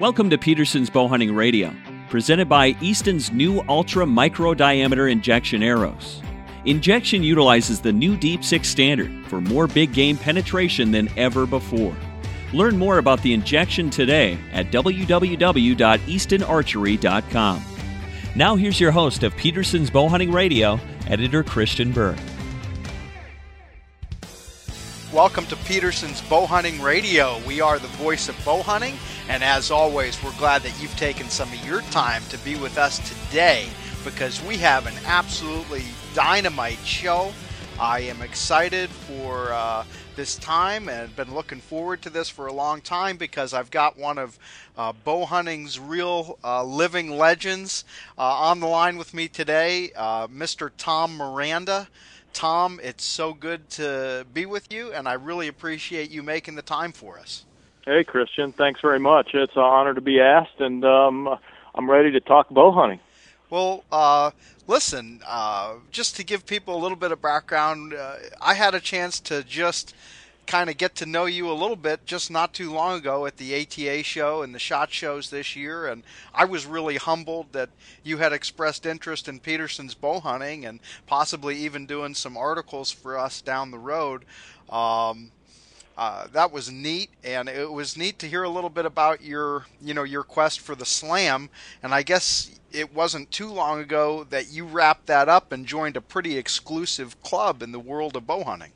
Welcome to Peterson's Bowhunting Radio, presented by Easton's new ultra micro diameter Injexion arrows. Injexion utilizes the new Deep 6 standard for more big game penetration than ever before. Learn more about the Injexion today at www.eastonarchery.com. Now here's your host of Peterson's Bowhunting Radio, editor Christian Berg. Welcome to Peterson's Bowhunting Radio. We are the voice of bowhunting, and as always, we're glad that you've taken some of your time to be with us today because we have an absolutely dynamite show. I am excited for uh, this time and been looking forward to this for a long time because I've got one of uh, bow hunting's real uh, living legends uh, on the line with me today, uh, Mr. Tom Miranda. Tom, it's so good to be with you, and I really appreciate you making the time for us. Hey, Christian. Thanks very much. It's an honor to be asked, and um, I'm ready to talk bow hunting. Well, uh, listen, uh, just to give people a little bit of background, uh, I had a chance to just kind of get to know you a little bit just not too long ago at the ATA show and the SHOT shows this year, and I was really humbled that you had expressed interest in Peterson's bow hunting and possibly even doing some articles for us down the road. Um, uh, that was neat, and it was neat to hear a little bit about your, you know, your quest for the slam. And I guess it wasn't too long ago that you wrapped that up and joined a pretty exclusive club in the world of bow hunting.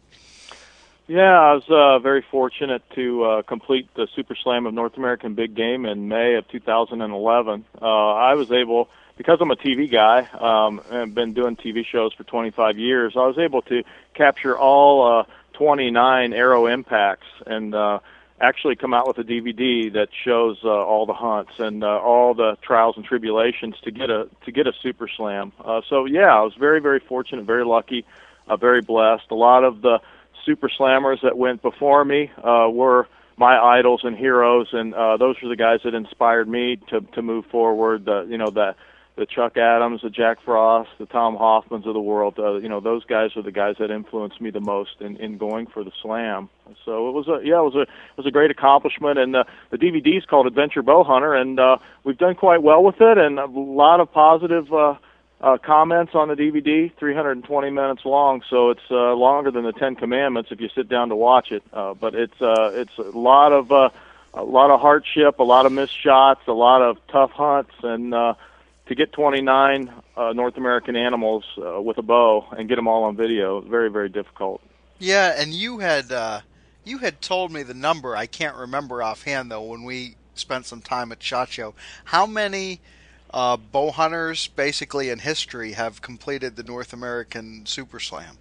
Yeah, I was uh, very fortunate to uh, complete the Super Slam of North American Big Game in May of 2011. Uh, I was able, because I'm a TV guy um, and been doing TV shows for 25 years, I was able to capture all uh, 29 arrow impacts and uh, actually come out with a DVD that shows uh, all the hunts and uh, all the trials and tribulations to get a to get a Super Slam. Uh, so yeah, I was very very fortunate, very lucky, uh, very blessed. A lot of the super slammers that went before me uh, were my idols and heroes, and uh, those were the guys that inspired me to to move forward. The you know the the Chuck Adams, the Jack Frost, the Tom Hoffmans of the world. Uh, you know those guys are the guys that influenced me the most in in going for the slam. So it was a yeah it was a it was a great accomplishment, and uh, the DVD is called Adventure Bow Hunter, and uh, we've done quite well with it, and a lot of positive. Uh, uh, comments on the DVD, 320 minutes long, so it's uh, longer than the Ten Commandments if you sit down to watch it. Uh, but it's uh, it's a lot of uh, a lot of hardship, a lot of missed shots, a lot of tough hunts, and uh, to get 29 uh, North American animals uh, with a bow and get them all on video, very very difficult. Yeah, and you had uh, you had told me the number. I can't remember offhand though. When we spent some time at Shot Show, how many uh, bow hunters, basically in history, have completed the North American Super Slam?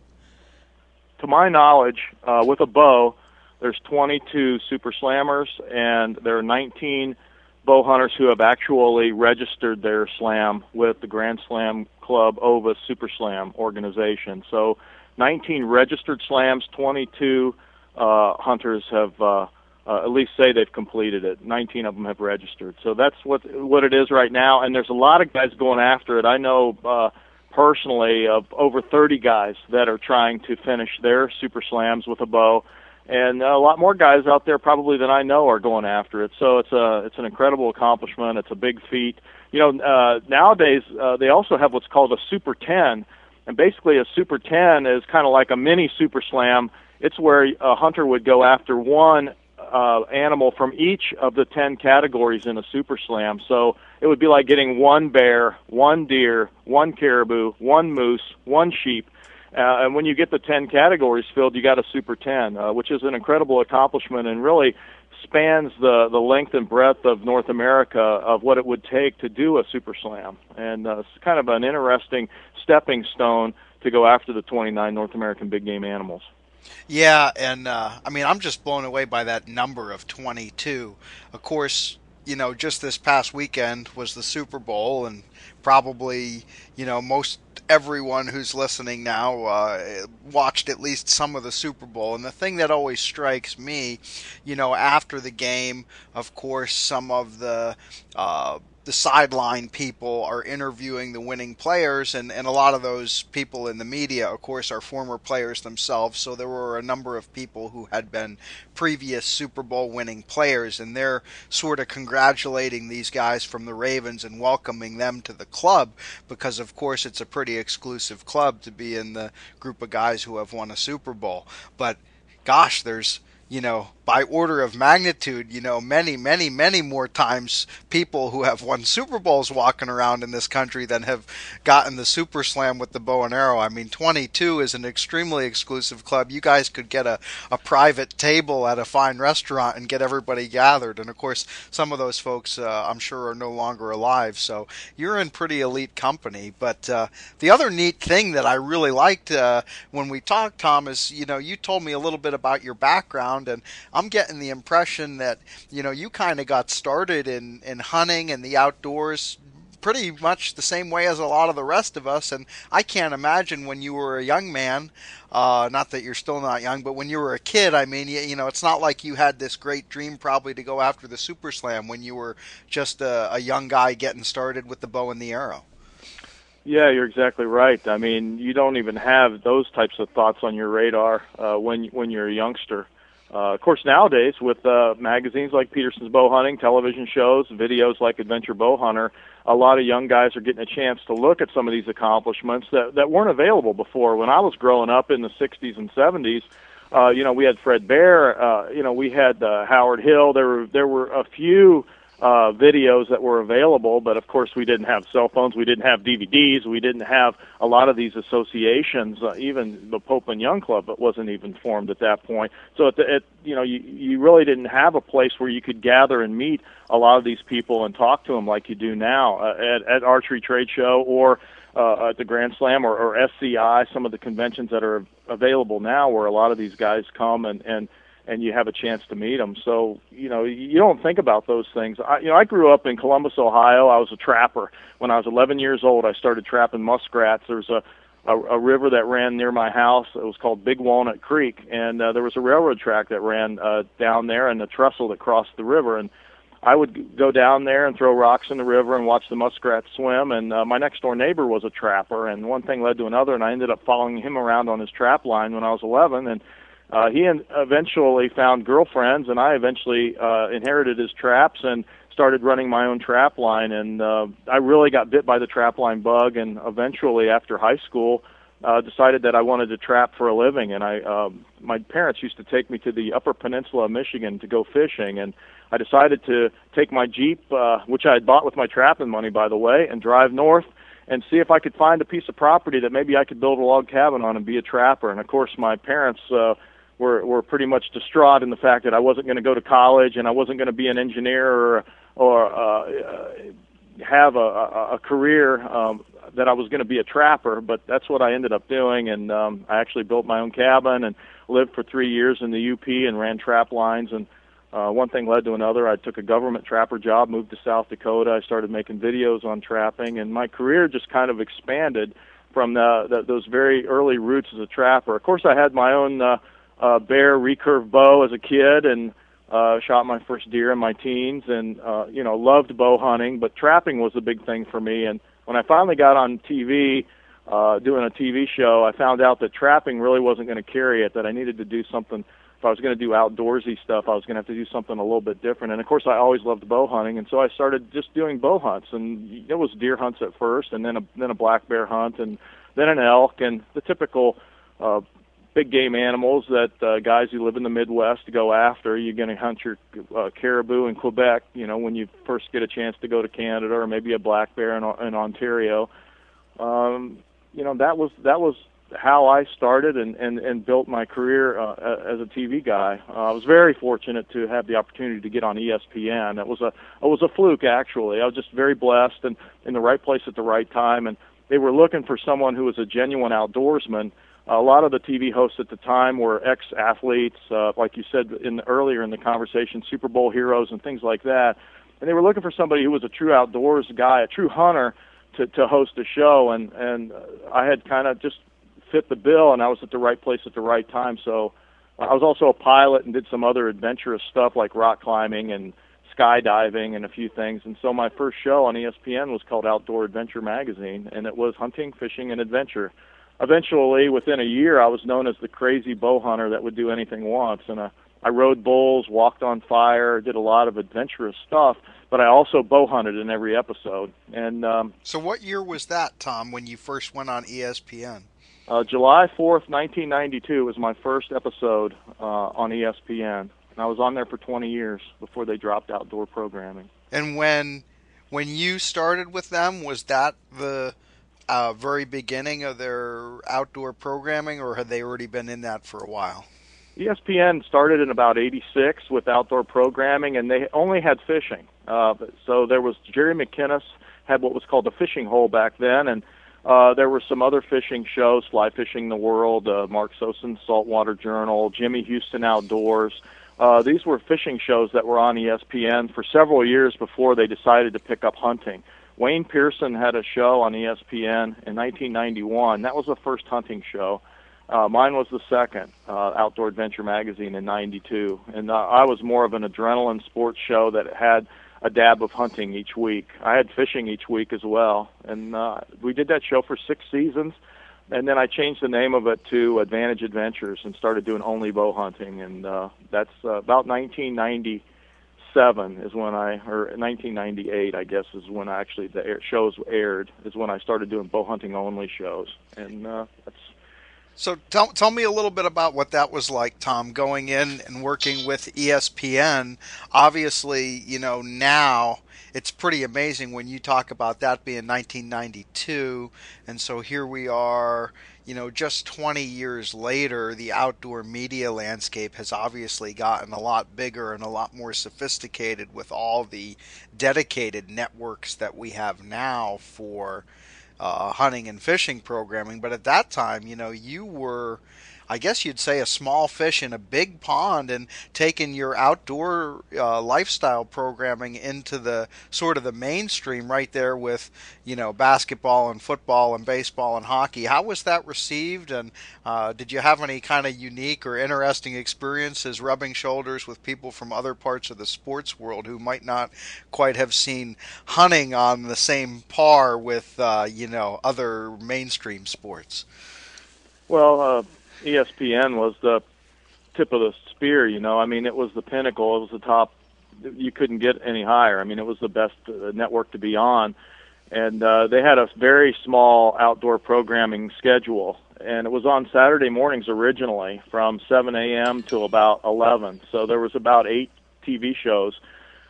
To my knowledge, uh, with a bow, there's 22 Super Slammers, and there are 19 bow hunters who have actually registered their slam with the Grand Slam Club Ovis Super Slam organization. So, 19 registered slams, 22 uh, hunters have. Uh, uh, at least say they've completed it. 19 of them have registered. So that's what what it is right now. And there's a lot of guys going after it. I know uh, personally of over 30 guys that are trying to finish their super slams with a bow. And a lot more guys out there probably than I know are going after it. So it's a it's an incredible accomplishment. It's a big feat. You know, uh, nowadays uh, they also have what's called a Super 10, and basically a Super 10 is kind of like a mini Super Slam. It's where a hunter would go after one uh, animal from each of the 10 categories in a super slam. So it would be like getting one bear, one deer, one caribou, one moose, one sheep. Uh, and when you get the 10 categories filled, you got a super 10, uh, which is an incredible accomplishment and really spans the, the length and breadth of North America of what it would take to do a super slam. And uh, it's kind of an interesting stepping stone to go after the 29 North American big game animals. Yeah, and uh, I mean, I'm just blown away by that number of 22. Of course, you know, just this past weekend was the Super Bowl, and probably, you know, most everyone who's listening now uh, watched at least some of the Super Bowl. And the thing that always strikes me, you know, after the game, of course, some of the uh, the sideline people are interviewing the winning players, and, and a lot of those people in the media, of course, are former players themselves. So there were a number of people who had been previous Super Bowl winning players, and they're sort of congratulating these guys from the Ravens and welcoming them to the club because, of course, it's a pretty exclusive club to be in the group of guys who have won a Super Bowl. But gosh, there's you know, by order of magnitude, you know, many, many, many more times people who have won Super Bowls walking around in this country than have gotten the Super Slam with the bow and arrow. I mean, 22 is an extremely exclusive club. You guys could get a, a private table at a fine restaurant and get everybody gathered. And of course, some of those folks, uh, I'm sure, are no longer alive. So you're in pretty elite company. But uh, the other neat thing that I really liked uh, when we talked, Tom, is, you know, you told me a little bit about your background and getting the impression that you know you kind of got started in in hunting and the outdoors pretty much the same way as a lot of the rest of us. And I can't imagine when you were a young man, uh, not that you're still not young, but when you were a kid, I mean, you, you, know, it's not like you had this great dream probably to go after the Super Slam when you were just a, a young guy getting started with the bow and the arrow. Yeah, you're exactly right. I mean, you don't even have those types of thoughts on your radar uh, when when you're a youngster. Uh, of course, nowadays with uh, magazines like Peterson's Bow Hunting, television shows, videos like Adventure Bow Hunter, a lot of young guys are getting a chance to look at some of these accomplishments that that weren't available before. When I was growing up in the 60s and 70s, uh, you know, we had Fred Bear, uh, you know, we had uh, Howard Hill. There were there were a few uh, videos that were available, but of course we didn't have cell phones, we didn't have DVDs, we didn't have a lot of these associations. Uh, even the Pope and Young Club it wasn't even formed at that point. So at, the, you know you you really didn't have a place where you could gather and meet a lot of these people and talk to them like you do now uh, at, at archery trade show or uh, at the Grand Slam or, or SCI, some of the conventions that are available now, where a lot of these guys come and and and you have a chance to meet them. So you know you don't think about those things. I, you know I grew up in Columbus, Ohio. I was a trapper when I was 11 years old. I started trapping muskrats. There's a a, a river that ran near my house. It was called Big Walnut Creek, and uh, there was a railroad track that ran uh, down there, and a trestle that crossed the river. And I would go down there and throw rocks in the river and watch the muskrats swim. And uh, my next door neighbor was a trapper, and one thing led to another, and I ended up following him around on his trap line when I was 11. And uh, he eventually found girlfriends, and I eventually uh, inherited his traps and started running my own trap line. And uh, I really got bit by the trap line bug, and eventually, after high school, uh, decided that I wanted to trap for a living. And I, uh, my parents used to take me to the Upper Peninsula of Michigan to go fishing, and I decided to take my Jeep, uh, which I had bought with my trapping money, by the way, and drive north and see if I could find a piece of property that maybe I could build a log cabin on and be a trapper. And of course, my parents uh, were were pretty much distraught in the fact that I wasn't going to go to college and I wasn't going to be an engineer or or uh, have a, a, career um, that I was going to be a trapper. But that's what I ended up doing, and um, I actually built my own cabin and lived for three years in the UP and ran trap lines and. Uh, one thing led to another. I took a government trapper job, moved to South Dakota. I started making videos on trapping, and my career just kind of expanded from the, the, those very early roots as a trapper. Of course, I had my own uh, uh, bear recurve bow as a kid and uh, shot my first deer in my teens and uh, you know loved bow hunting, but trapping was a big thing for me. And when I finally got on TV uh, doing a TV show, I found out that trapping really wasn't going to carry it. That I needed to do something. If I was going to do outdoorsy stuff, I was going to have to do something a little bit different. And of course, I always loved bow hunting, and so I started just doing bow hunts. And it was deer hunts at first, and then a then a black bear hunt, and then an elk, and the typical uh, big game animals that uh, guys who live in the Midwest go after. You're going to hunt your uh, caribou in Quebec, you know, when you first get a chance to go to Canada, or maybe a black bear in, in Ontario. Um, you know, that was that was how I started and and, and built my career uh, as a TV guy. Uh, I was very fortunate to have the opportunity to get on ESPN. It was a it was a fluke actually. I was just very blessed and in the right place at the right time. And they were looking for someone who was a genuine outdoorsman a lot of the TV hosts at the time were ex-athletes, uh, like you said in the, earlier in the conversation, Super Bowl heroes and things like that. And they were looking for somebody who was a true outdoors guy, a true hunter, to to host a show. And and I had kind of just fit the bill, and I was at the right place at the right time. So uh, I was also a pilot and did some other adventurous stuff like rock climbing and skydiving and a few things. And so my first show on ESPN was called Outdoor Adventure Magazine, and it was hunting, fishing, and adventure. Eventually, within a year, I was known as the crazy bow hunter that would do anything once, and uh, I rode bulls, walked on fire, did a lot of adventurous stuff. But I also bow hunted in every episode. And um, so, what year was that, Tom, when you first went on ESPN? Uh, July 4th, 1992 was my first episode uh, on ESPN. And I was on there for 20 years before they dropped outdoor programming. And when when you started with them, was that the uh, very beginning of their outdoor programming, or had they already been in that for a while? ESPN started in about '86 with outdoor programming, and they only had fishing. Uh, so there was Jerry McKinnis had what was called the fishing hole back then, and uh, there were some other fishing shows, Fly Fishing the World, uh, Mark Sosin's Saltwater Journal, Jimmy Houston Outdoors. Uh, these were fishing shows that were on ESPN for several years before they decided to pick up hunting. Wayne Pearson had a show on ESPN in 1991. That was the first hunting show. Uh, mine was the second, uh, Outdoor Adventure Magazine in '92, and uh, I was more of an adrenaline sports show that had a dab of hunting each week. I had fishing each week as well, and uh, we did that show for six seasons. And then I changed the name of it to Advantage Adventures and started doing only bow hunting, and uh, that's uh, about 1997 is when I, or 1998 I guess is when I actually the air, shows aired is when I started doing bow hunting only shows, and uh, that's so tell, tell me a little bit about what that was like, Tom, going in and working with ESPN. Obviously, you know, now it's pretty amazing when you talk about that being 1992. And so here we are, you know, just 20 years later, the outdoor media landscape has obviously gotten a lot bigger and a lot more sophisticated with all the dedicated networks that we have now for uh, hunting and fishing programming. But at that time, you know, you were I guess you'd say a small fish in a big pond and taking your outdoor uh, lifestyle programming into the sort of the mainstream right there with you know basketball and football and baseball and hockey. How was that received? And uh, did you have any kind of unique or interesting experiences rubbing shoulders with people from other parts of the sports world who might not quite have seen hunting on the same par with uh, you know other mainstream sports? Well, uh, ESPN was the tip of the spear. You know, I mean, it was the pinnacle. It was the top. You couldn't get any higher. I mean, it was the best uh, network to be on, and uh, they had a very small outdoor programming schedule, and it was on Saturday mornings originally from 7 a.m. to about 11. So there was about eight TV shows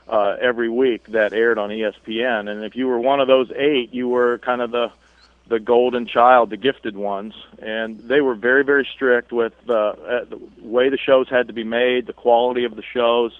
uh, every week that aired on ESPN, and if you were one of those eight, you were kind of the the golden child, the gifted ones, and they were very, very strict with uh, uh, the way the shows had to be made, the quality of the shows.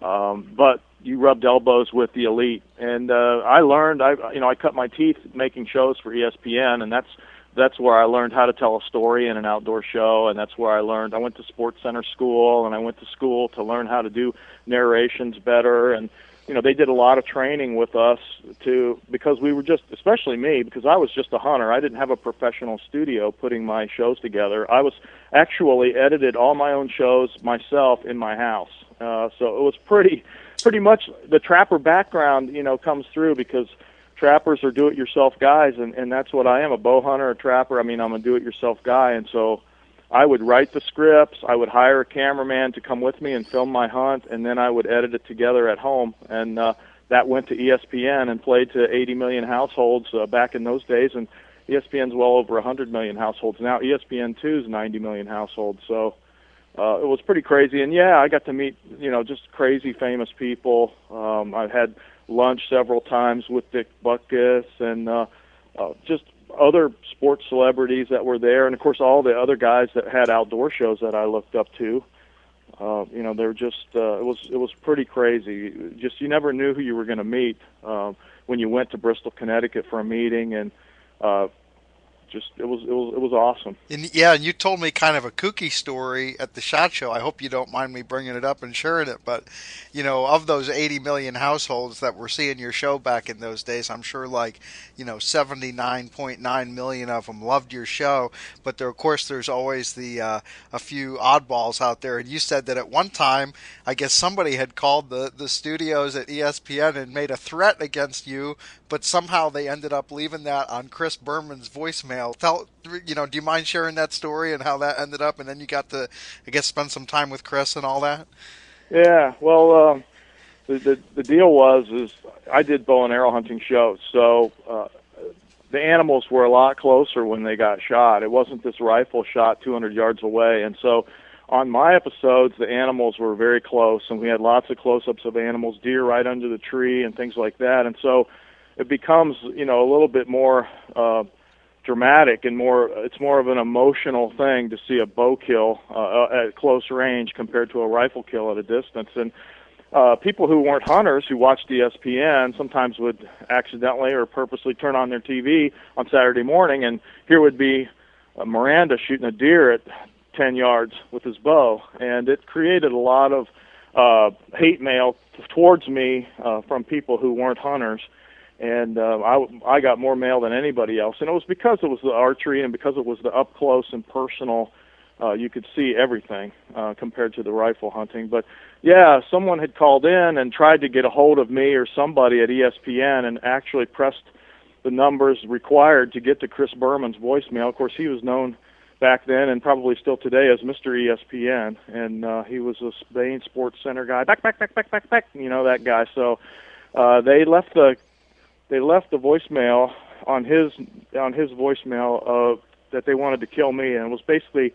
Um, but you rubbed elbows with the elite, and uh, I learned. I, you know, I cut my teeth making shows for ESPN, and that's that's where I learned how to tell a story in an outdoor show, and that's where I learned. I went to Sports Center school, and I went to school to learn how to do narrations better, and you know, they did a lot of training with us to because we were just, especially me, because I was just a hunter. I didn't have a professional studio putting my shows together. I was actually edited all my own shows myself in my house. Uh, so it was pretty, pretty much the trapper background, you know, comes through because trappers are do-it-yourself guys, and and that's what I am, a bow hunter, a trapper. I mean, I'm a do-it-yourself guy, and so I would write the scripts. I would hire a cameraman to come with me and film my hunt, and then I would edit it together at home. And uh, that went to ESPN and played to 80 million households uh, back in those days. And ESPN's well over 100 million households now. ESPN two is 90 million households. So uh, it was pretty crazy. And yeah, I got to meet you know just crazy famous people. Um, I've had lunch several times with Dick Butkus and uh, uh, just other sports celebrities that were there, and of course all the other guys that had outdoor shows that I looked up to. Uh, you know, they're just uh, it was it was pretty crazy. Just you never knew who you were going to meet um, when you went to Bristol, Connecticut for a meeting, and uh, just it was it was it was awesome. And yeah, and you told me kind of a kooky story at the shot show. I hope you don't mind me bringing it up and sharing it. But you know, of those 80 million households that were seeing your show back in those days, I'm sure like you know 79.9 million of them loved your show. But there, of course, there's always the uh, a few oddballs out there. And you said that at one time, I guess somebody had called the the studios at ESPN and made a threat against you, but somehow they ended up leaving that on Chris Berman's voicemail. Tell you know, do you mind sharing that story and how that ended up? And then you got to, I guess, spend some time with Chris and all that. Yeah, well, um, the, the the deal was is I did bow and arrow hunting shows, so uh, the animals were a lot closer when they got shot. It wasn't this rifle shot 200 yards away, and so on my episodes, the animals were very close, and we had lots of close-ups of animals, deer right under the tree, and things like that. And so it becomes, you know, a little bit more. Uh, dramatic and more it's more of an emotional thing to see a bow kill uh, at close range compared to a rifle kill at a distance and uh, people who weren't hunters who watched ESPN sometimes would accidentally or purposely turn on their TV on Saturday morning and here would be uh, Miranda shooting a deer at 10 yards with his bow and it created a lot of uh, hate mail towards me uh, from people who weren't hunters and uh, I I got more mail than anybody else, and it was because it was the archery and because it was the up close and personal. Uh, you could see everything uh, compared to the rifle hunting. But yeah, someone had called in and tried to get a hold of me or somebody at ESPN and actually pressed the numbers required to get to Chris Berman's voicemail. Of course, he was known back then and probably still today as Mr. ESPN, and uh, he was a Spain Sports Center guy. Back, back, back, back, back, back. You know that guy. So uh, they left the they left the voicemail on his on his voicemail of that they wanted to kill me, and it was basically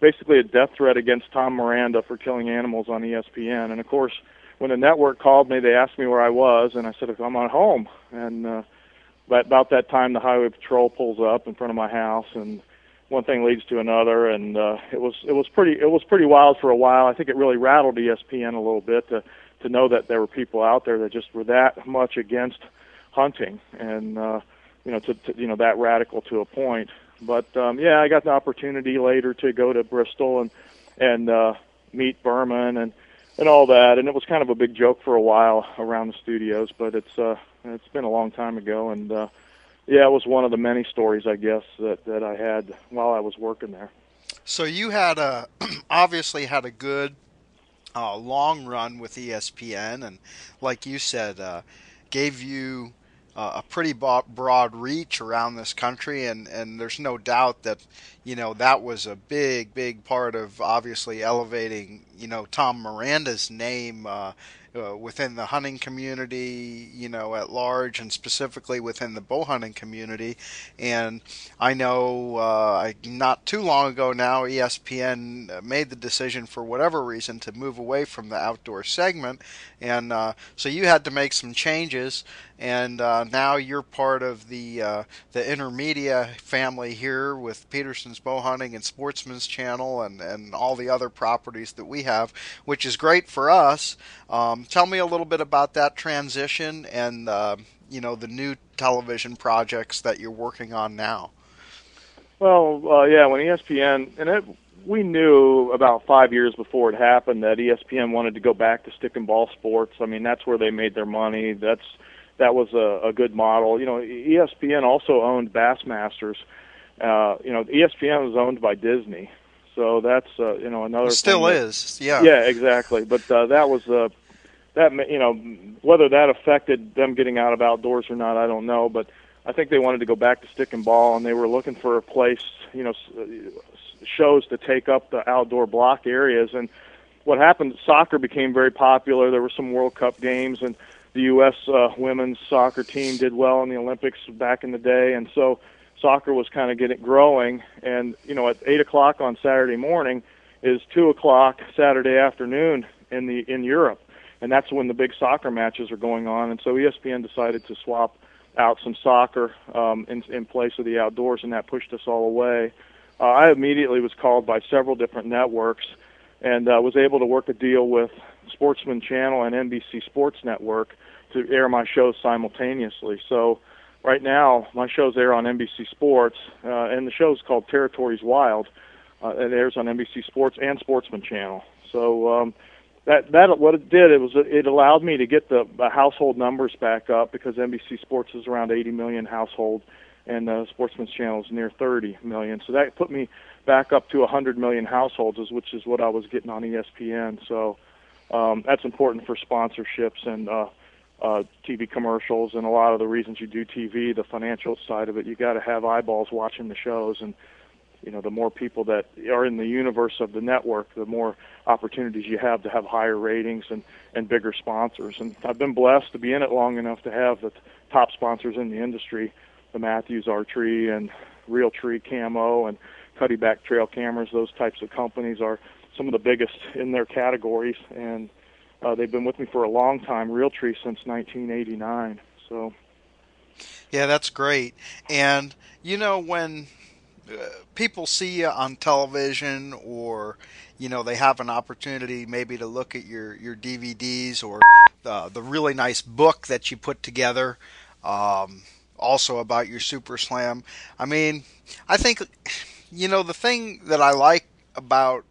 basically a death threat against Tom Miranda for killing animals on ESPN. And of course, when the network called me, they asked me where I was, and I said I'm on home. And uh, but about that time, the highway patrol pulls up in front of my house, and one thing leads to another, and uh, it was it was pretty it was pretty wild for a while. I think it really rattled ESPN a little bit to to know that there were people out there that just were that much against hunting, and uh, you know, to, to you know that radical to a point. But um, yeah, I got the opportunity later to go to Bristol and and uh, meet Berman and and all that, and it was kind of a big joke for a while around the studios. But it's uh, it's been a long time ago, and uh, yeah, it was one of the many stories I guess that that I had while I was working there. So you had a obviously had a good uh, long run with ESPN, and like you said, uh, gave you uh, a pretty broad reach around this country, and, and there's no doubt that you know that was a big, big part of obviously elevating you know Tom Miranda's name uh, uh, within the hunting community, you know, at large, and specifically within the bow hunting community. And I know uh, not too long ago now, ESPN made the decision for whatever reason to move away from the outdoor segment, and uh, so you had to make some changes. And uh, now you're part of the uh, the InterMedia family here with Peterson's Bow Hunting and Sportsman's Channel and, and all the other properties that we have, which is great for us. Um, tell me a little bit about that transition and uh, you know the new television projects that you're working on now. Well, uh, yeah, when ESPN and it, we knew about five years before it happened that ESPN wanted to go back to stick and ball sports. I mean, that's where they made their money. That's that was a, a good model. You know, ESPN also owned Bassmasters. Uh, you know, ESPN was owned by Disney, so that's uh, you know another. It still that, is, yeah. Yeah, exactly. But uh, that was uh, that you know whether that affected them getting out of outdoors or not, I don't know. But I think they wanted to go back to stick and ball, and they were looking for a place, you know, shows to take up the outdoor block areas. And what happened? Soccer became very popular. There were some World Cup games, and the U.S. Uh, women's soccer team did well in the Olympics back in the day, and so soccer was kind of getting growing. And you know, at eight o'clock on Saturday morning is two o'clock Saturday afternoon in the in Europe and that's when the big soccer matches are going on. And so ESPN decided to swap out some soccer um, in, in place of the outdoors, and that pushed us all away. Uh, I immediately was called by several different networks, and uh, was able to work a deal with Sportsman Channel and NBC Sports Network to air my shows simultaneously. So right now my shows air on NBC Sports, uh, and the show is called Territories Wild. Uh, it airs on NBC Sports and Sportsman Channel. So um, that that what it did it was it allowed me to get the, the household numbers back up because NBC Sports is around 80 million household, and uh, Sportsman's Channel is near 30 million. So that put me back up to 100 million households, which is what I was getting on ESPN. So um, that's important for sponsorships and uh, uh, TV commercials and a lot of the reasons you do TV, the financial side of it. You got to have eyeballs watching the shows and you know the more people that are in the universe of the network the more opportunities you have to have higher ratings and and bigger sponsors and I've been blessed to be in it long enough to have the top sponsors in the industry the Mathews Archery and Realtree Camo and Cuddeback Trail Cameras those types of companies are some of the biggest in their categories and uh, they've been with me for a long time Realtree since 1989 so. Yeah that's great. And you know when people see you on television or you know they have an opportunity maybe to look at your your DVDs or the the really nice book that you put together um, also about your super slam i mean i think you know the thing that i like about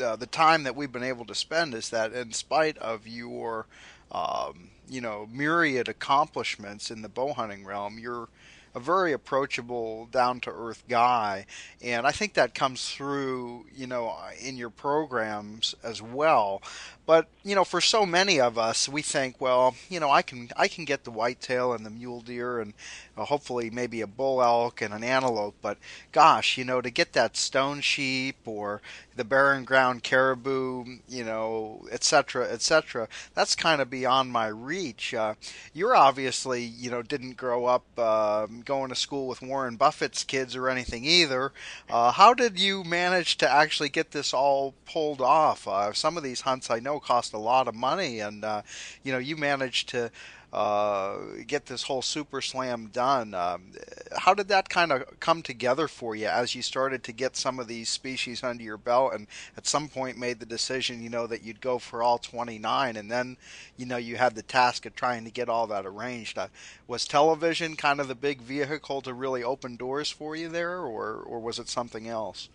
the, time that we've been able to spend is that in spite of your um, you know myriad accomplishments in the bow hunting realm you're a very approachable, down to earth guy, and I think that comes through, you know, in your programs as well. But you know, for so many of us, we think, well, you know, I can I can get the whitetail and the mule deer and uh, hopefully maybe a bull elk and an antelope. But gosh, you know, to get that stone sheep or the barren ground caribou, you know, etc., etc., that's kind of beyond my reach. Uh, you're obviously, you know, didn't grow up uh, going to school with Warren Buffett's kids or anything either. Uh, how did you manage to actually get this all pulled off? Uh, some of these hunts I know cost a lot of money, and uh, you know you managed to uh, get this whole Super Slam done. Um, how did that kind of come together for you as you started to get some of these species under your belt, and at some point made the decision, you know, that you'd go for all 29, and then, you know, you had the task of trying to get all that arranged. Uh, was television kind of the big vehicle to really open doors for you there, or or was it something else?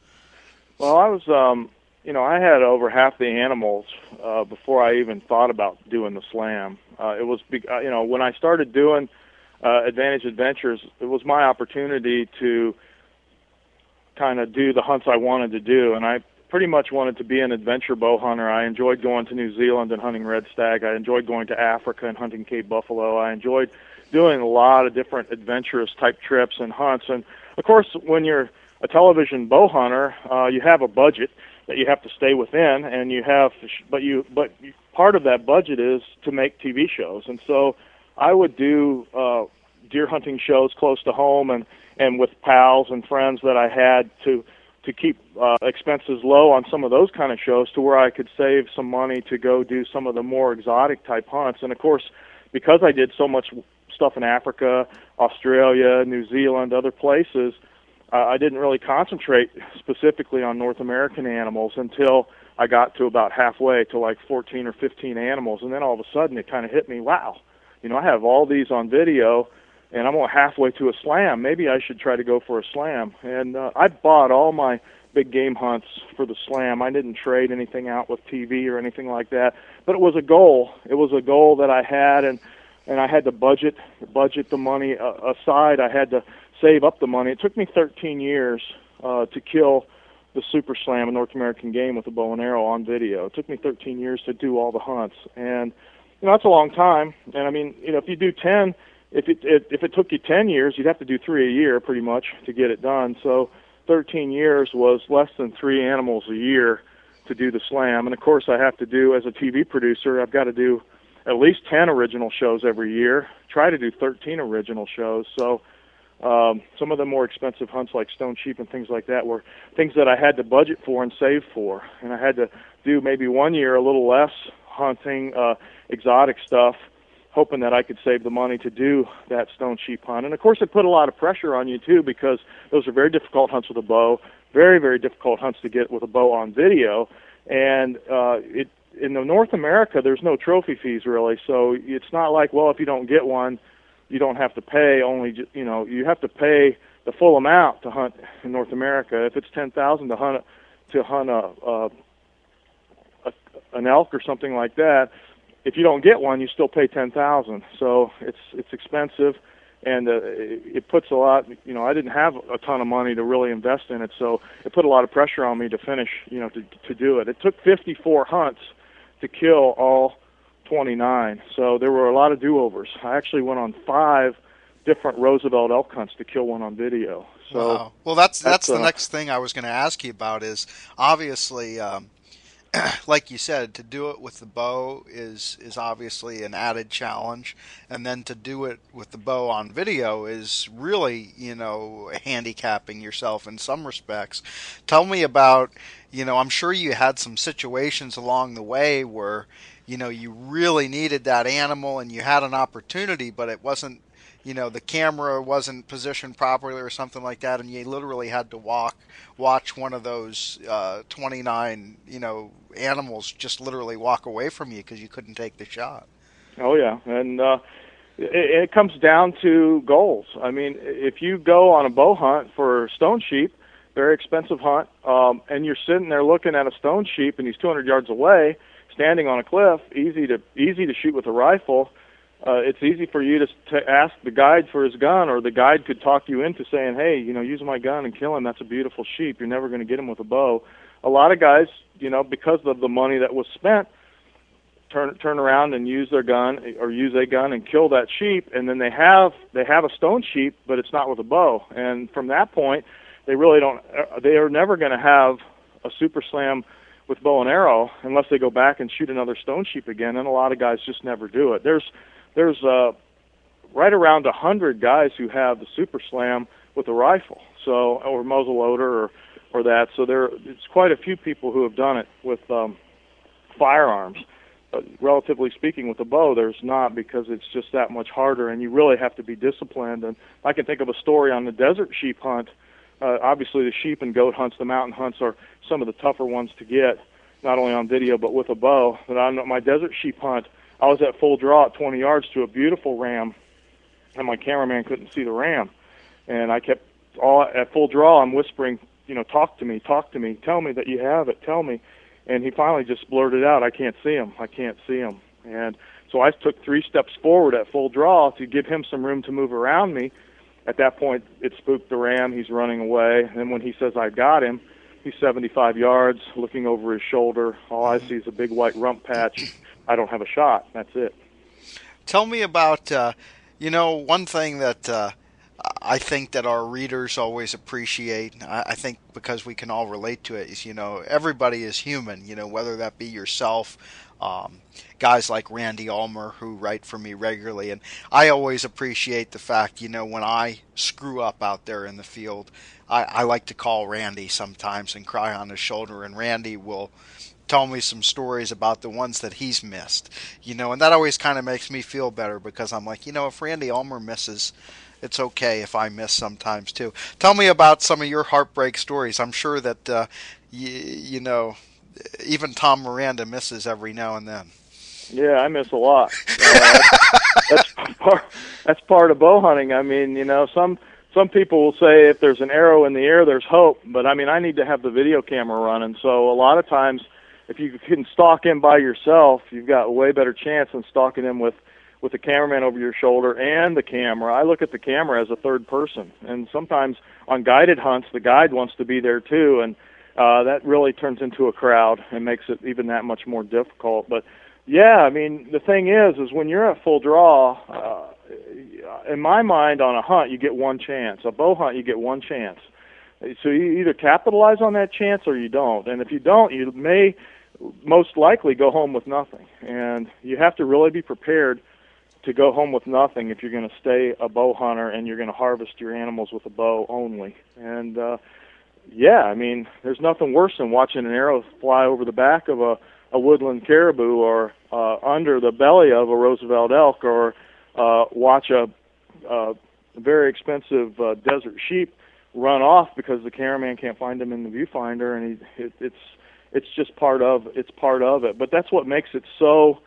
Well, I was um, you know, I had over half the animals uh, before I even thought about doing the slam. Uh, it was, uh, you know, when I started doing uh, Advantage Adventures, it was my opportunity to kind of do the hunts I wanted to do, and I pretty much wanted to be an adventure bow hunter. I enjoyed going to New Zealand and hunting red stag. I enjoyed going to Africa and hunting Cape buffalo. I enjoyed doing a lot of different adventurous type trips and hunts. And of course, when you're a television bow hunter, uh, you have a budget that you have to stay within, and you have, but you, but part of that budget is to make TV shows, and so I would do uh, deer hunting shows close to home, and and with pals and friends that I had to to keep uh, expenses low on some of those kind of shows, to where I could save some money to go do some of the more exotic type hunts, and of course, because I did so much stuff in Africa, Australia, New Zealand, other places uh, I didn't really concentrate specifically on North American animals until I got to about halfway to like 14 or 15 animals, and then all of a sudden it kind of hit me. Wow, you know, I have all these on video, and I'm halfway to a slam. Maybe I should try to go for a slam. And uh, I bought all my big game hunts for the slam. I didn't trade anything out with TV or anything like that, but it was a goal. It was a goal that I had, and and I had to budget budget the money uh, aside. I had to save up the money. It took me 13 years uh, to kill the Super Slam, a North American game with a bow and arrow on video. It took me 13 years to do all the hunts, and you know that's a long time. And I mean, you know, if you do 10, if it, it if it took you 10 years, you'd have to do three a year pretty much to get it done. So 13 years was less than three animals a year to do the slam. And of course, I have to do as a TV producer, I've got to do at least 10 original shows every year. Try to do 13 original shows. So um, some of the more expensive hunts like stone sheep and things like that were things that I had to budget for and save for, and I had to do maybe one year a little less hunting uh, exotic stuff, hoping that I could save the money to do that stone sheep hunt. And of course, it put a lot of pressure on you too because those are very difficult hunts with a bow, very very difficult hunts to get with a bow on video, and uh, it in the North America there's no trophy fees really, so it's not like well if you don't get one you don't have to pay only you know you have to pay the full amount to hunt in North America. If it's ten thousand to hunt to hunt a, a, a an elk or something like that, if you don't get one, you still pay ten thousand. So it's it's expensive, and uh, it, it puts a lot. You know, I didn't have a ton of money to really invest in it, so it put a lot of pressure on me to finish. You know, to to do it. It took 54 hunts to kill all 29. So there were a lot of do-overs. I actually went on five different Roosevelt elk hunts to kill one on video. So wow. well, that's that's, that's the uh, next thing I was going to ask you about. Is obviously. Um, like you said, to do it with the bow is is obviously an added challenge, and then to do it with the bow on video is really you know handicapping yourself in some respects. Tell me about you know I'm sure you had some situations along the way where you know you really needed that animal and you had an opportunity, but it wasn't you know the camera wasn't positioned properly or something like that, and you literally had to walk watch one of those uh, 29 you know animals just literally walk away from you because you couldn't take the shot. Oh yeah, and uh, it, it comes down to goals. I mean, if you go on a bow hunt for stone sheep, very expensive hunt, um, and you're sitting there looking at a stone sheep and he's 200 yards away, standing on a cliff, easy to easy to shoot with a rifle uh, it's easy for you to, to ask the guide for his gun, or the guide could talk you into saying, "Hey, you know, use my gun and kill him. That's a beautiful sheep. You're never going to get him with a bow." A lot of guys, you know, because of the money that was spent, turn turn around and use their gun or use a gun and kill that sheep, and then they have they have a stone sheep, but it's not with a bow. And from that point, they really don't. Uh, they are never going to have a super slam with bow and arrow unless they go back and shoot another stone sheep again. And a lot of guys just never do it. There's there's uh, right around a hundred guys who have the Super Slam with a rifle, so or muzzle loader or or that. So there, it's quite a few people who have done it with um, firearms. But relatively speaking, with a bow, there's not because it's just that much harder, and you really have to be disciplined. And I can think of a story on the desert sheep hunt. Uh, Uh, obviously, the sheep and goat hunts, the mountain hunts, are some of the tougher ones to get, not only on video but with a bow. But on my desert sheep hunt, I was at full draw at 20 yards to a beautiful ram, and my cameraman couldn't see the ram, and I kept all at full draw. I'm whispering, you know, talk to me, talk to me, tell me that you have it, tell me, and he finally just blurted out, I can't see him, I can't see him, and so I took three steps forward at full draw to give him some room to move around me. At that point, it spooked the ram. He's running away. And when he says, I got him, he's 75 yards, looking over his shoulder. All I see is a big white rump patch I don't have a shot. That's it. Tell me about, uh, you know, one thing that uh, I think that our readers always appreciate. I think because we can all relate to it is, you know, everybody is human. You know, whether that be yourself, um, guys like Randy Ulmer who write for me regularly, and I always appreciate the fact, you know, when I screw up out there in the field, I, I like to call Randy sometimes and cry on his shoulder, and Randy will tell me some stories about the ones that he's missed. You know, and that always kind of makes me feel better because I'm like, you know, if Randy Ulmer misses, it's okay if I miss sometimes too. Tell me about some of your heartbreak stories. I'm sure that uh, you, you know, even Tom Miranda misses every now and then. Yeah, I miss a lot. Uh, that's part. That's part of bow hunting. I mean, you know, some some people will say if there's an arrow in the air, there's hope. But I mean, I need to have the video camera running. So a lot of times, if you can stalk him by yourself, you've got a way better chance than stalking him with with the cameraman over your shoulder and the camera. I look at the camera as a third person, and sometimes on guided hunts, the guide wants to be there too, and uh, that really turns into a crowd and makes it even that much more difficult. But yeah, I mean, the thing is, is when you're at full draw, uh, in my mind, on a hunt, you get one chance. A bow hunt, you get one chance. So you either capitalize on that chance or you don't. And if you don't, you may most likely go home with nothing. And you have to really be prepared to go home with nothing if you're going to stay a bow hunter and you're going to harvest your animals with a bow only. And uh, yeah, I mean, there's nothing worse than watching an arrow fly over the back of a, a woodland caribou or uh, under the belly of a Roosevelt elk or uh, watch a, a very expensive uh, desert sheep run off because the cameraman can't find him in the viewfinder, and he, it, it's it's just part of it's part of it. But that's what makes it so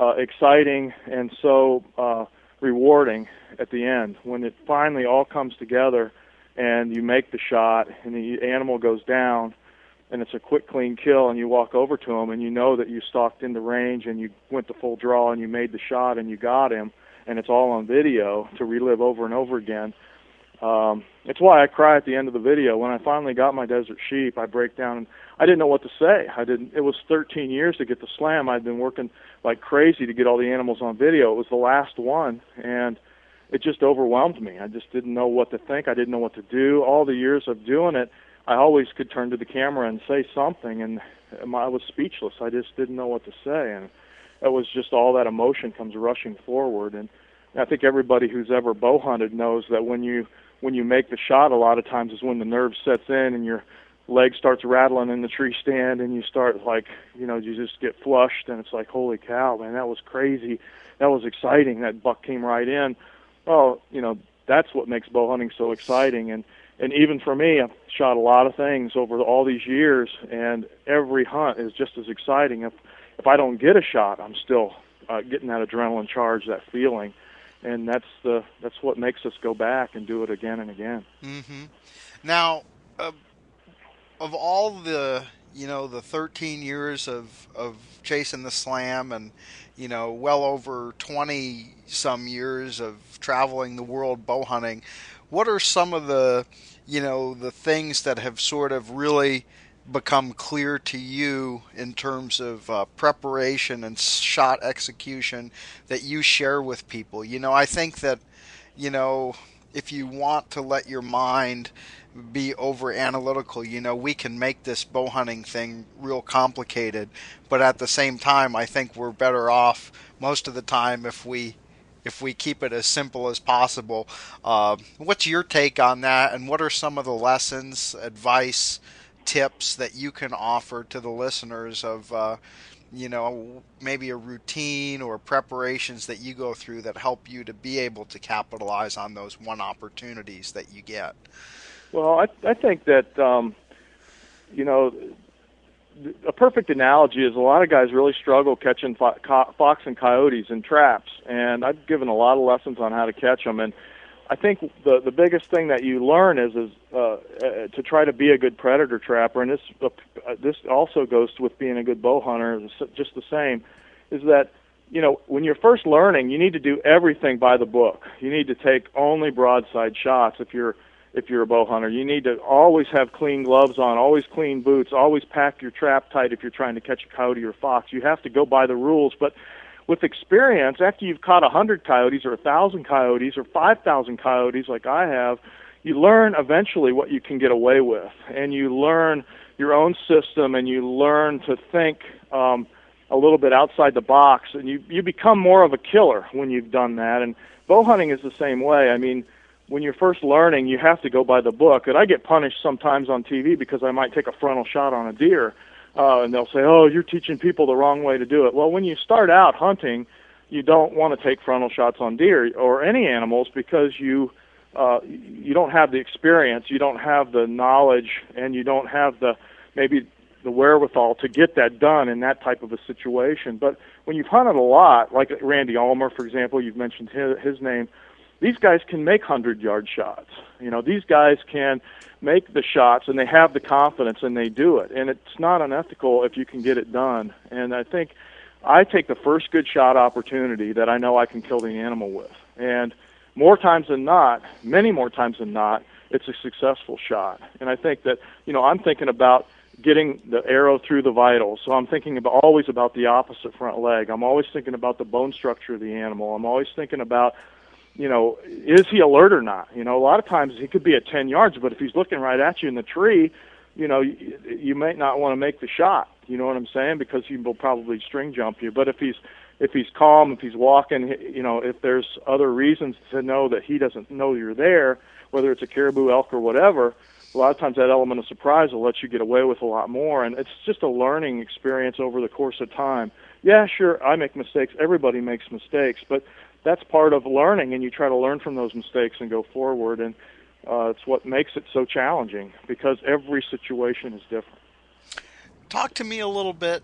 uh, exciting and so uh, rewarding at the end when it finally all comes together and you make the shot and the animal goes down and it's a quick clean kill and you walk over to him and you know that you stalked into range and you went the full draw and you made the shot and you got him and it's all on video to relive over and over again. Um it's why I cry at the end of the video. When I finally got my desert sheep I break down and I didn't know what to say. I didn't it was 13 years to get the slam. I'd been working like crazy to get all the animals on video. It was the last one and it just overwhelmed me. I just didn't know what to think. I didn't know what to do. All the years of doing it, I always could turn to the camera and say something, and um, I was speechless. I just didn't know what to say, and it was just all that emotion comes rushing forward. And I think everybody who's ever bow hunted knows that when you when you make the shot, a lot of times is when the nerve sets in and your leg starts rattling in the tree stand, and you start like you know you just get flushed, and it's like holy cow, man, that was crazy. That was exciting. That buck came right in well, you know, that's what makes bow hunting so exciting. And and even for me, I've shot a lot of things over all these years, and every hunt is just as exciting. If if I don't get a shot, I'm still uh, getting that adrenaline charge, that feeling, and that's the that's what makes us go back and do it again and again. Mm-hmm. Now, uh, of all the you know the 13 years of of chasing the slam and you know well over 20 some years of traveling the world bow hunting. What are some of the you know the things that have sort of really become clear to you in terms of uh, preparation and shot execution that you share with people? You know i think that you know if you want to let your mind be over analytical. You know, we can make this bow hunting thing real complicated, but at the same time, I think we're better off most of the time if we if we keep it as simple as possible. Uh, what's your take on that, and what are some of the lessons, advice, tips that you can offer to the listeners of? Uh, you know, maybe a routine or preparations that you go through that help you to be able to capitalize on those one opportunities that you get. Well, I I think that um, you know a perfect analogy is a lot of guys really struggle catching fo- co- fox and coyotes in traps, and I've given a lot of lessons on how to catch them. And I think the the biggest thing that you learn is is uh, uh, to try to be a good predator trapper, and this uh, this also goes with being a good bow hunter, just the same, is that you know when you're first learning, you need to do everything by the book. You need to take only broadside shots if you're if you're a bow hunter. You need to always have clean gloves on, always clean boots, always pack your trap tight if you're trying to catch a coyote or a fox. You have to go by the rules, but with experience, after you've caught a hundred coyotes or a thousand coyotes or five thousand coyotes like I have, you learn eventually what you can get away with, and you learn your own system, and you learn to think um, a little bit outside the box, and you you become more of a killer when you've done that. And bow hunting is the same way. I mean when you're first learning, you have to go by the book. And I get punished sometimes on TV because I might take a frontal shot on a deer, uh, and they'll say, "Oh, you're teaching people the wrong way to do it." Well, when you start out hunting, you don't want to take frontal shots on deer or any animals because you uh, you don't have the experience, you don't have the knowledge, and you don't have the maybe the wherewithal to get that done in that type of a situation. But when you've hunted a lot, like Randy Ulmer, for example, you've mentioned his, his name these guys can make 100 yard shots. You know, these guys can make the shots and they have the confidence and they do it. And it's not unethical if you can get it done. And I think I take the first good shot opportunity that I know I can kill the animal with. And more times than not, many more times than not, it's a successful shot. And I think that, you know, I'm thinking about getting the arrow through the vitals. So I'm thinking about always about the opposite front leg. I'm always thinking about the bone structure of the animal. I'm always thinking about you know, is he alert or not? You know, a lot of times he could be at 10 yards, but if he's looking right at you in the tree, you know, you, you might not want to make the shot. You know what I'm saying? Because he will probably string jump you. But if he's if he's calm, if he's walking, you know, if there's other reasons to know that he doesn't know you're there, whether it's a caribou, elk, or whatever, a lot of times that element of surprise will let you get away with a lot more. And it's just a learning experience over the course of time. Yeah, sure, I make mistakes. Everybody makes mistakes, but that's part of learning, and you try to learn from those mistakes and go forward. And uh, it's what makes it so challenging because every situation is different. Talk to me a little bit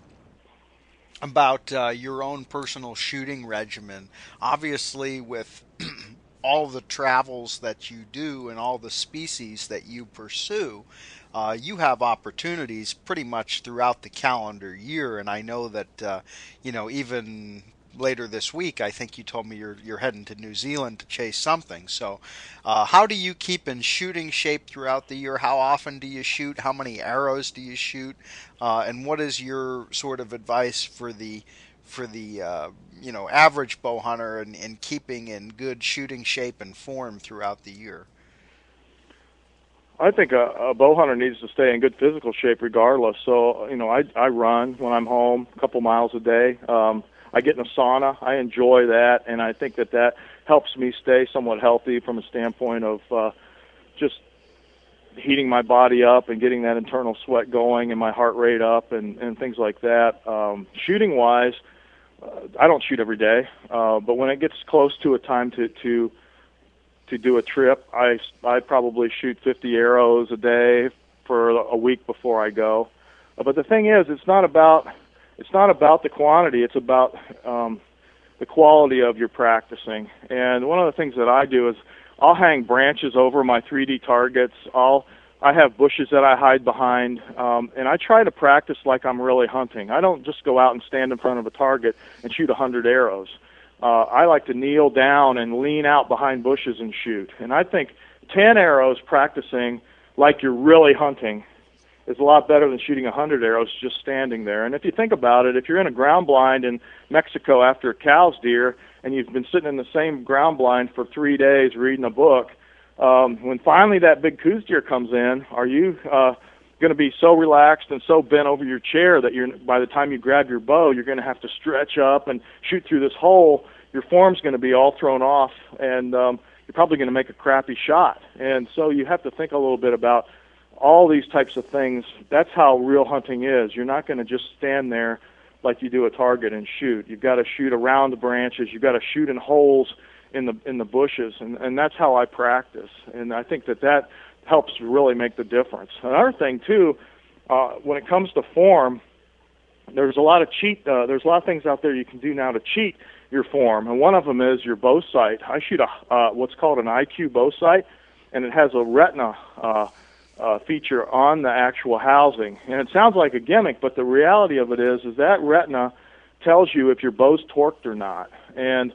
about uh, your own personal shooting regimen. Obviously, with all the travels that you do and all the species that you pursue, uh, you have opportunities pretty much throughout the calendar year. And I know that, uh, you know, even later this week, I think you told me you're you're heading to New Zealand to chase something. So, uh, how do you keep in shooting shape throughout the year? How often do you shoot? How many arrows do you shoot? Uh, and what is your sort of advice for the for the uh, you know average bow hunter and in, in keeping in good shooting shape and form throughout the year? I think a, a bow hunter needs to stay in good physical shape regardless. So, you know, I I run when I'm home, a couple miles a day. Um, I get in a sauna. I enjoy that, and I think that that helps me stay somewhat healthy from a standpoint of uh, just heating my body up and getting that internal sweat going and my heart rate up and, and things like that. Um, shooting wise, uh, I don't shoot every day, uh, but when it gets close to a time to to to do a trip, I I probably shoot 50 arrows a day for a week before I go. Uh, but the thing is, it's not about it's not about the quantity; it's about um, the quality of your practicing. And one of the things that I do is I'll hang branches over my 3D targets. I'll I have bushes that I hide behind, um, and I try to practice like I'm really hunting. I don't just go out and stand in front of a target and shoot a hundred arrows. Uh, I like to kneel down and lean out behind bushes and shoot. And I think 10 arrows practicing like you're really hunting is a lot better than shooting a 100 arrows just standing there. And if you think about it, if you're in a ground blind in Mexico after a Coues deer and you've been sitting in the same ground blind for three days reading a book, um, when finally that big Coues deer comes in, are you uh, going to be so relaxed and so bent over your chair that you're by the time you grab your bow, you're going to have to stretch up and shoot through this hole? Your form's going to be all thrown off, and um, you're probably going to make a crappy shot. And so you have to think a little bit about all these types of things. That's how real hunting is. You're not going to just stand there like you do a target and shoot. You've got to shoot around the branches. You've got to shoot in holes in the in the bushes, and and that's how I practice. And I think that that helps really make the difference. Another thing too, uh, when it comes to form, there's a lot of cheat. Uh, there's a lot of things out there you can do now to cheat your form, and one of them is your bow sight. I shoot a uh, what's called an IQ bow sight, and it has a retina. Uh, uh, feature on the actual housing. And it sounds like a gimmick, but the reality of it is, is that retina tells you if your bow's torqued or not. And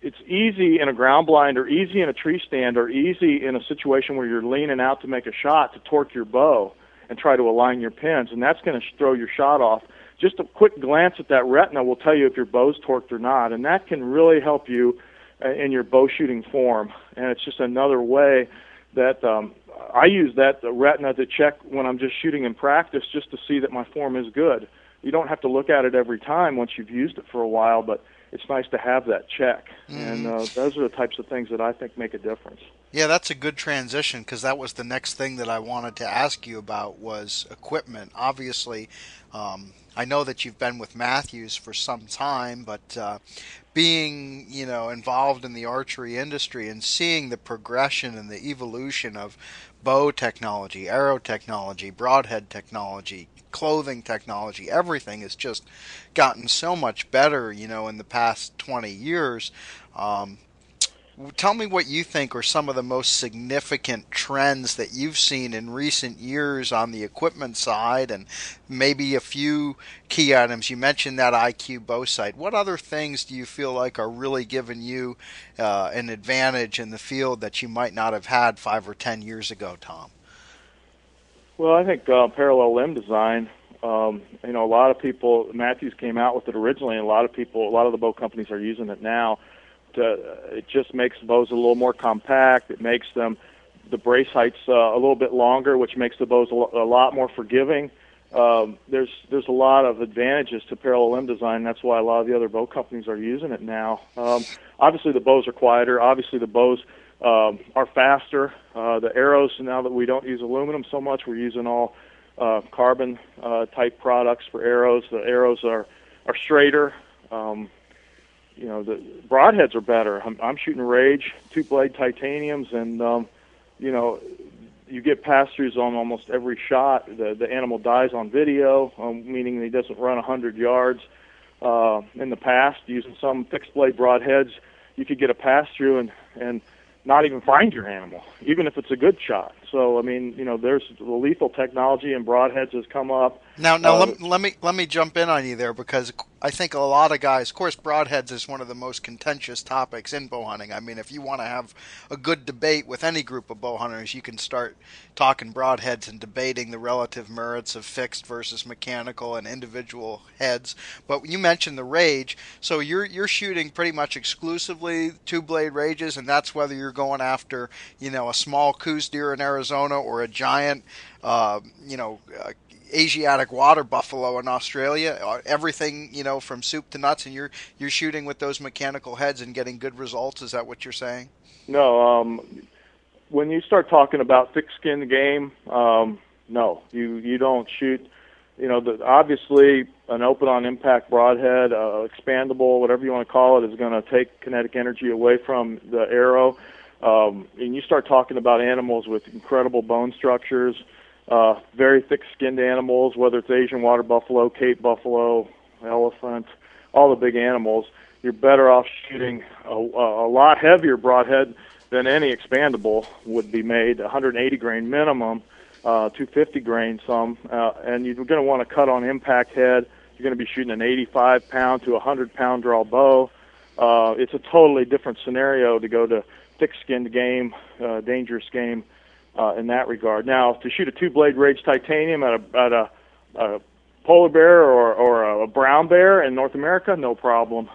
it's easy in a ground blind or easy in a tree stand or easy in a situation where you're leaning out to make a shot to torque your bow and try to align your pins, and that's going to throw your shot off. Just a quick glance at that retina will tell you if your bow's torqued or not, and that can really help you uh, in your bow shooting form. And it's just another way that um, I use that retina to check when I'm just shooting in practice just to see that my form is good. You don't have to look at it every time once you've used it for a while, but it's nice to have that check. Mm. And uh, those are the types of things that I think make a difference. Yeah, that's a good transition because that was the next thing that I wanted to ask you about was equipment. Obviously, um, I know that you've been with Mathews for some time, but uh, being you know involved in the archery industry and seeing the progression and the evolution of bow technology, arrow technology, broadhead technology, clothing technology, everything has just gotten so much better, you know, in the past 20 years. Um, tell me what you think are some of the most significant trends that you've seen in recent years on the equipment side and maybe a few key items. You mentioned that IQ bow sight. What other things do you feel like are really giving you uh, an advantage in the field that you might not have had five or ten years ago, Tom? Well, I think uh, parallel limb design. Um, you know, a lot of people. Mathews came out with it originally, and a lot of people, a lot of the bow companies are using it now uh, it just makes bows a little more compact. It makes them the brace heights uh, a little bit longer, which makes the bows a, lo- a lot more forgiving. Um, there's there's a lot of advantages to parallel limb design. That's why a lot of the other bow companies are using it now. Um, obviously, the bows are quieter. Obviously, the bows um, are faster. Uh, the arrows now that we don't use aluminum so much, we're using all uh, carbon uh, type products for arrows. The arrows are are straighter. Um, you know the broadheads are better. I'm, I'm shooting Rage two blade titaniums, and um, you know you get pass throughs on almost every shot. The the animal dies on video, um, meaning he doesn't run a hundred yards. uh, in the past using some fixed blade broadheads. You could get a pass through and and not even find your animal, even if it's a good shot. So I mean, you know, there's the lethal technology and broadheads has come up. Now, now uh, let, let me let me jump in on you there because I think a lot of guys, of course, broadheads is one of the most contentious topics in bow hunting. I mean, if you want to have a good debate with any group of bow hunters, you can start talking broadheads and debating the relative merits of fixed versus mechanical and individual heads. But you mentioned the rage, so you're you're shooting pretty much exclusively two blade rages, and that's whether you're going after you know a small Coues deer in Arizona or a giant. Uh, you know, uh, Asiatic water buffalo in Australia. Uh, everything you know from soup to nuts, and you're you're shooting with those mechanical heads and getting good results. Is that what you're saying? No. Um, when you start talking about thick-skinned game, um, no, you you don't shoot. You know, the, obviously, an open-on impact broadhead, uh, expandable, whatever you want to call it, is going to take kinetic energy away from the arrow. Um, and you start talking about animals with incredible bone structures uh, very thick-skinned animals, whether it's Asian water buffalo, Cape buffalo, elephant, all the big animals. You're better off shooting a, a lot heavier broadhead than any expandable would be made, 180 grain minimum, uh, 250 grain some, uh, and you're going to want to cut on impact head. You're going to be shooting an 85 pound to 100 pound draw bow. Uh, it's a totally different scenario to go to thick-skinned game, uh, dangerous game uh, in that regard. Now, to shoot a two-blade Rage Titanium at a, at a, a polar bear or, or a brown bear in North America, no problem.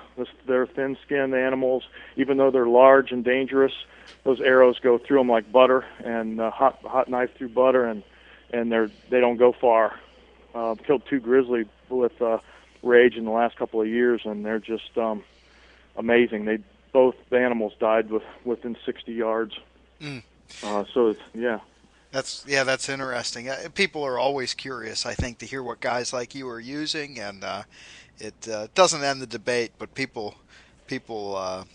They're thin-skinned animals, even though they're large and dangerous. Those arrows go through them like butter, and uh, hot hot knife through butter, and and they're they don't go far. Uh, killed two grizzly with uh, rage in the last couple of years, and they're just um, amazing. They both the animals died with within 60 yards. Mm. Uh, so it's yeah. That's yeah, that's interesting. Uh, people are always curious, I think, to hear what guys like you are using, and uh, it uh, doesn't end the debate, but people people uh,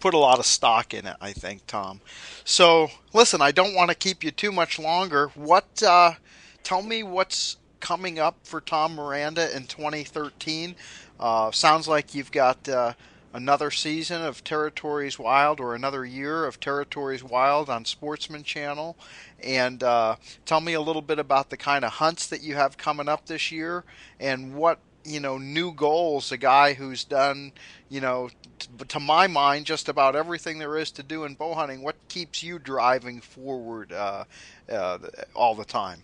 put a lot of stock in it. I think, Tom. So listen, I don't want to keep you too much longer. What? Uh, tell me what's coming up for Tom Miranda in 2013. Uh, sounds like you've got another season of Territories Wild or another year of Territories Wild on Sportsman Channel. And uh, tell me a little bit about the kind of hunts that you have coming up this year and what you know new goals a guy who's done you know t- to my mind just about everything there is to do in bow hunting what keeps you driving forward uh, uh, all the time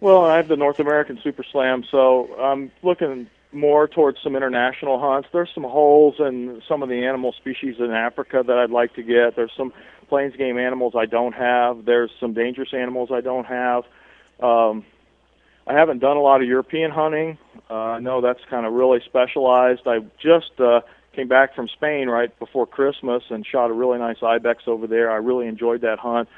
well i have the north american super slam so i'm looking more towards some international hunts. There's some holes in some of the animal species in Africa that I'd like to get. There's some plains game animals I don't have. There's some dangerous animals I don't have. Um, I haven't done a lot of European hunting. Uh, I know that's kind of really specialized. I just uh, came back from Spain right before Christmas and shot a really nice ibex over there. I really enjoyed that hunt.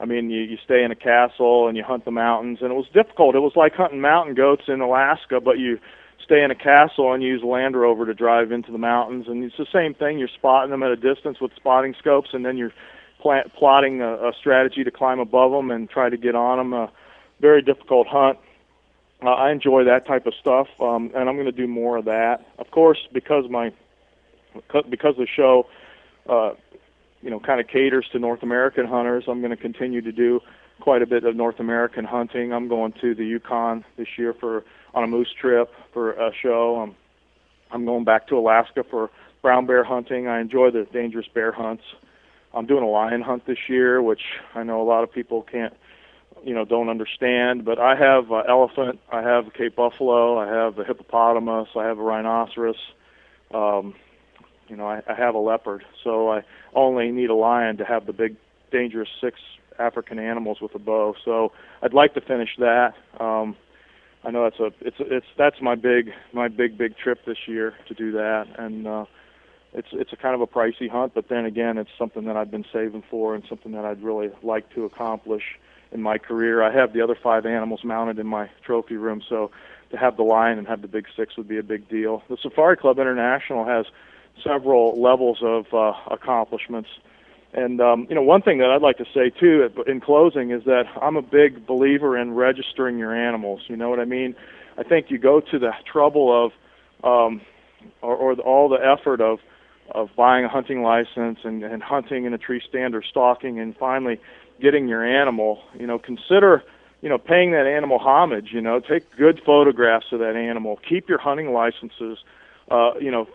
I mean, you, you stay in a castle and you hunt the mountains, and it was difficult. It was like hunting mountain goats in Alaska, but you stay in a castle and use Land Rover to drive into the mountains. And it's the same thing. You're spotting them at a distance with spotting scopes, and then you're pl- plotting a, a strategy to climb above them and try to get on them. A very difficult hunt. Uh, I enjoy that type of stuff, um, and I'm going to do more of that. Of course, because my because the show, uh, you know, kind of caters to North American hunters, I'm going to continue to do quite a bit of North American hunting. I'm going to the Yukon this year for on a moose trip for a show. I'm I'm going back to Alaska for brown bear hunting. I enjoy the dangerous bear hunts. I'm doing a lion hunt this year, which I know a lot of people can't, you know, don't understand. But I have uh, elephant, I have a Cape buffalo, I have a hippopotamus, I have a rhinoceros. Um, you know, I, I have a leopard, so I only need a lion to have the big, dangerous six African animals with a bow. So I'd like to finish that. Um, I know that's a it's it's that's my big my big big trip this year to do that, and uh, it's it's a kind of a pricey hunt, but then again, it's something that I've been saving for and something that I'd really like to accomplish in my career. I have the other five animals mounted in my trophy room, so to have the lion and have the big six would be a big deal. The Safari Club International has several levels of uh, accomplishments and um, you know, one thing that I'd like to say too, in closing, is that I'm a big believer in registering your animals. You know what I mean? I think you go to the trouble of um, or, or the, all the effort of of buying a hunting license and, and hunting in a tree stand or stalking and finally getting your animal, you know, consider, you know, paying that animal homage, you know, take good photographs of that animal. Keep your hunting licenses, uh, you know,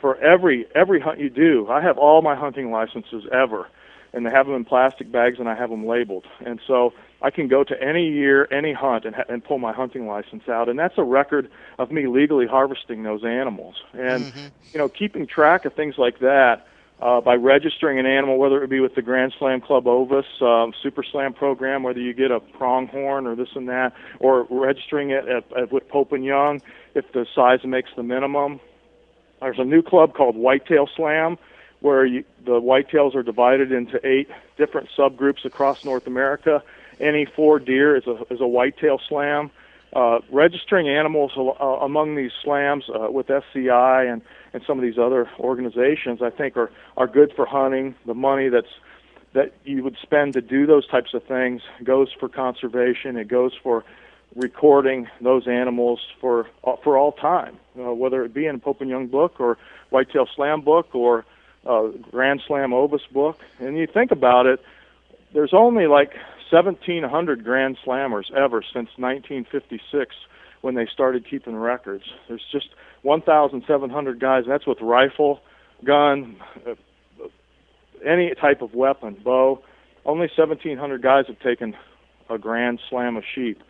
for, every every hunt you do. I have all my hunting licenses ever and they have them in plastic bags and I have them labeled. And so I can go to any year, any hunt, and, ha- and pull my hunting license out, and that's a record of me legally harvesting those animals. And mm-hmm. you know, keeping track of things like that uh, by registering an animal, whether it be with the Grand Slam Club Ovis um, Super Slam program, whether you get a pronghorn or this and that, or registering it at, at, with Pope and Young if the size makes the minimum. There's a new club called Whitetail Slam where you, the whitetails are divided into eight different subgroups across North America. Any four deer is a is a whitetail slam. Uh, registering animals uh, among these slams uh, with SCI and, and some of these other organizations, I think, are are good for hunting. The money that's that you would spend to do those types of things goes for conservation. It goes for recording those animals for uh, for all time, uh, whether it be in Pope and Young book or Whitetail Slam book or uh, Grand Slam Ovis book, and you think about it, there's only like 1,700 Grand Slammers ever since 1956 when they started keeping records. There's just 1,700 guys. That's with rifle, gun, uh, any type of weapon, bow. Only 1,700 guys have taken a Grand Slam of sheep.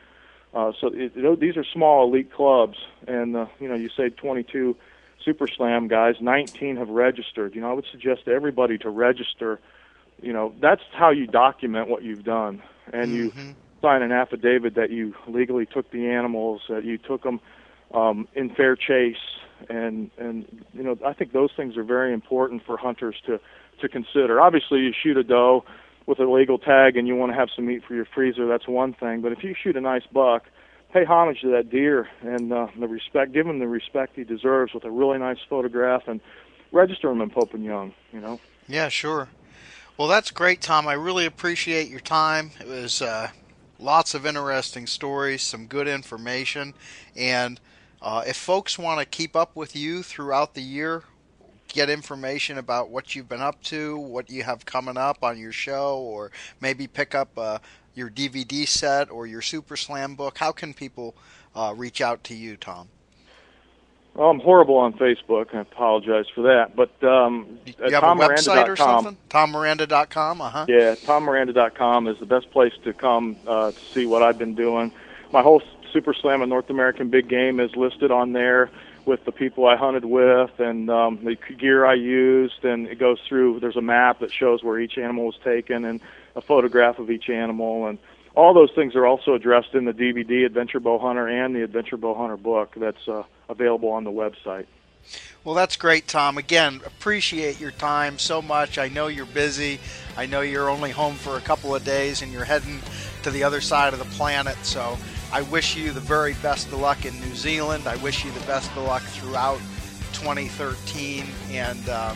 Uh, so it, these are small elite clubs, and uh, you know you say 22 Super Slam guys, 19 have registered. You know, I would suggest to everybody to register. You know, that's how you document what you've done, and mm-hmm. you sign an affidavit that you legally took the animals, that you took them um, in fair chase, and and you know, I think those things are very important for hunters to to consider. Obviously, you shoot a doe with a legal tag and you want to have some meat for your freezer, that's one thing. But if you shoot a nice buck pay homage to that deer and uh, the respect, give him the respect he deserves with a really nice photograph and register him in Pope and Young. You know. Yeah, sure. Well, that's great, Tom. I really appreciate your time. It was uh, lots of interesting stories, some good information, and uh, if folks want to keep up with you throughout the year, get information about what you've been up to, what you have coming up on your show, or maybe pick up uh, your DVD set or your Super Slam book, how can people uh, reach out to you, Tom? Well, I'm horrible on Facebook. I apologize for that. But um, you have a website or something? TomMiranda.com. Uh huh. Yeah, TomMiranda.com is the best place to come uh, to see what I've been doing. My whole Super Slam and North American Big Game is listed on there with the people I hunted with and um, the gear I used, and it goes through. There's a map that shows where each animal was taken and a photograph of each animal, and all those things are also addressed in the DVD Adventure Bow Hunter and the Adventure Bow Hunter book that's uh, available on the website. Well, that's great, Tom. Again, appreciate your time so much. I know you're busy. I know you're only home for a couple of days and you're heading to the other side of the planet. So I wish you the very best of luck in New Zealand. I wish you the best of luck throughout 2013. And, uh,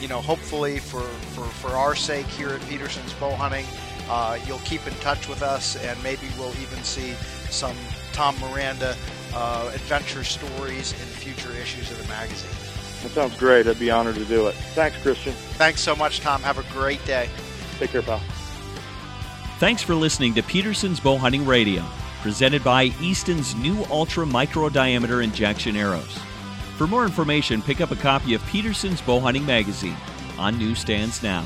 you know, hopefully for, for, for our sake here at Peterson's Bow Hunting, uh, you'll keep in touch with us and maybe we'll even see some Tom Miranda uh, adventure stories in future issues of the magazine. That sounds great. I'd be honored to do it. Thanks, Christian. Thanks so much, Tom. Have a great day. Take care, pal. Thanks for listening to Peterson's Bow Hunting Radio presented by Easton's new ultra micro diameter Injexion arrows. For more information, pick up a copy of Peterson's Bow Hunting Magazine on newsstands now.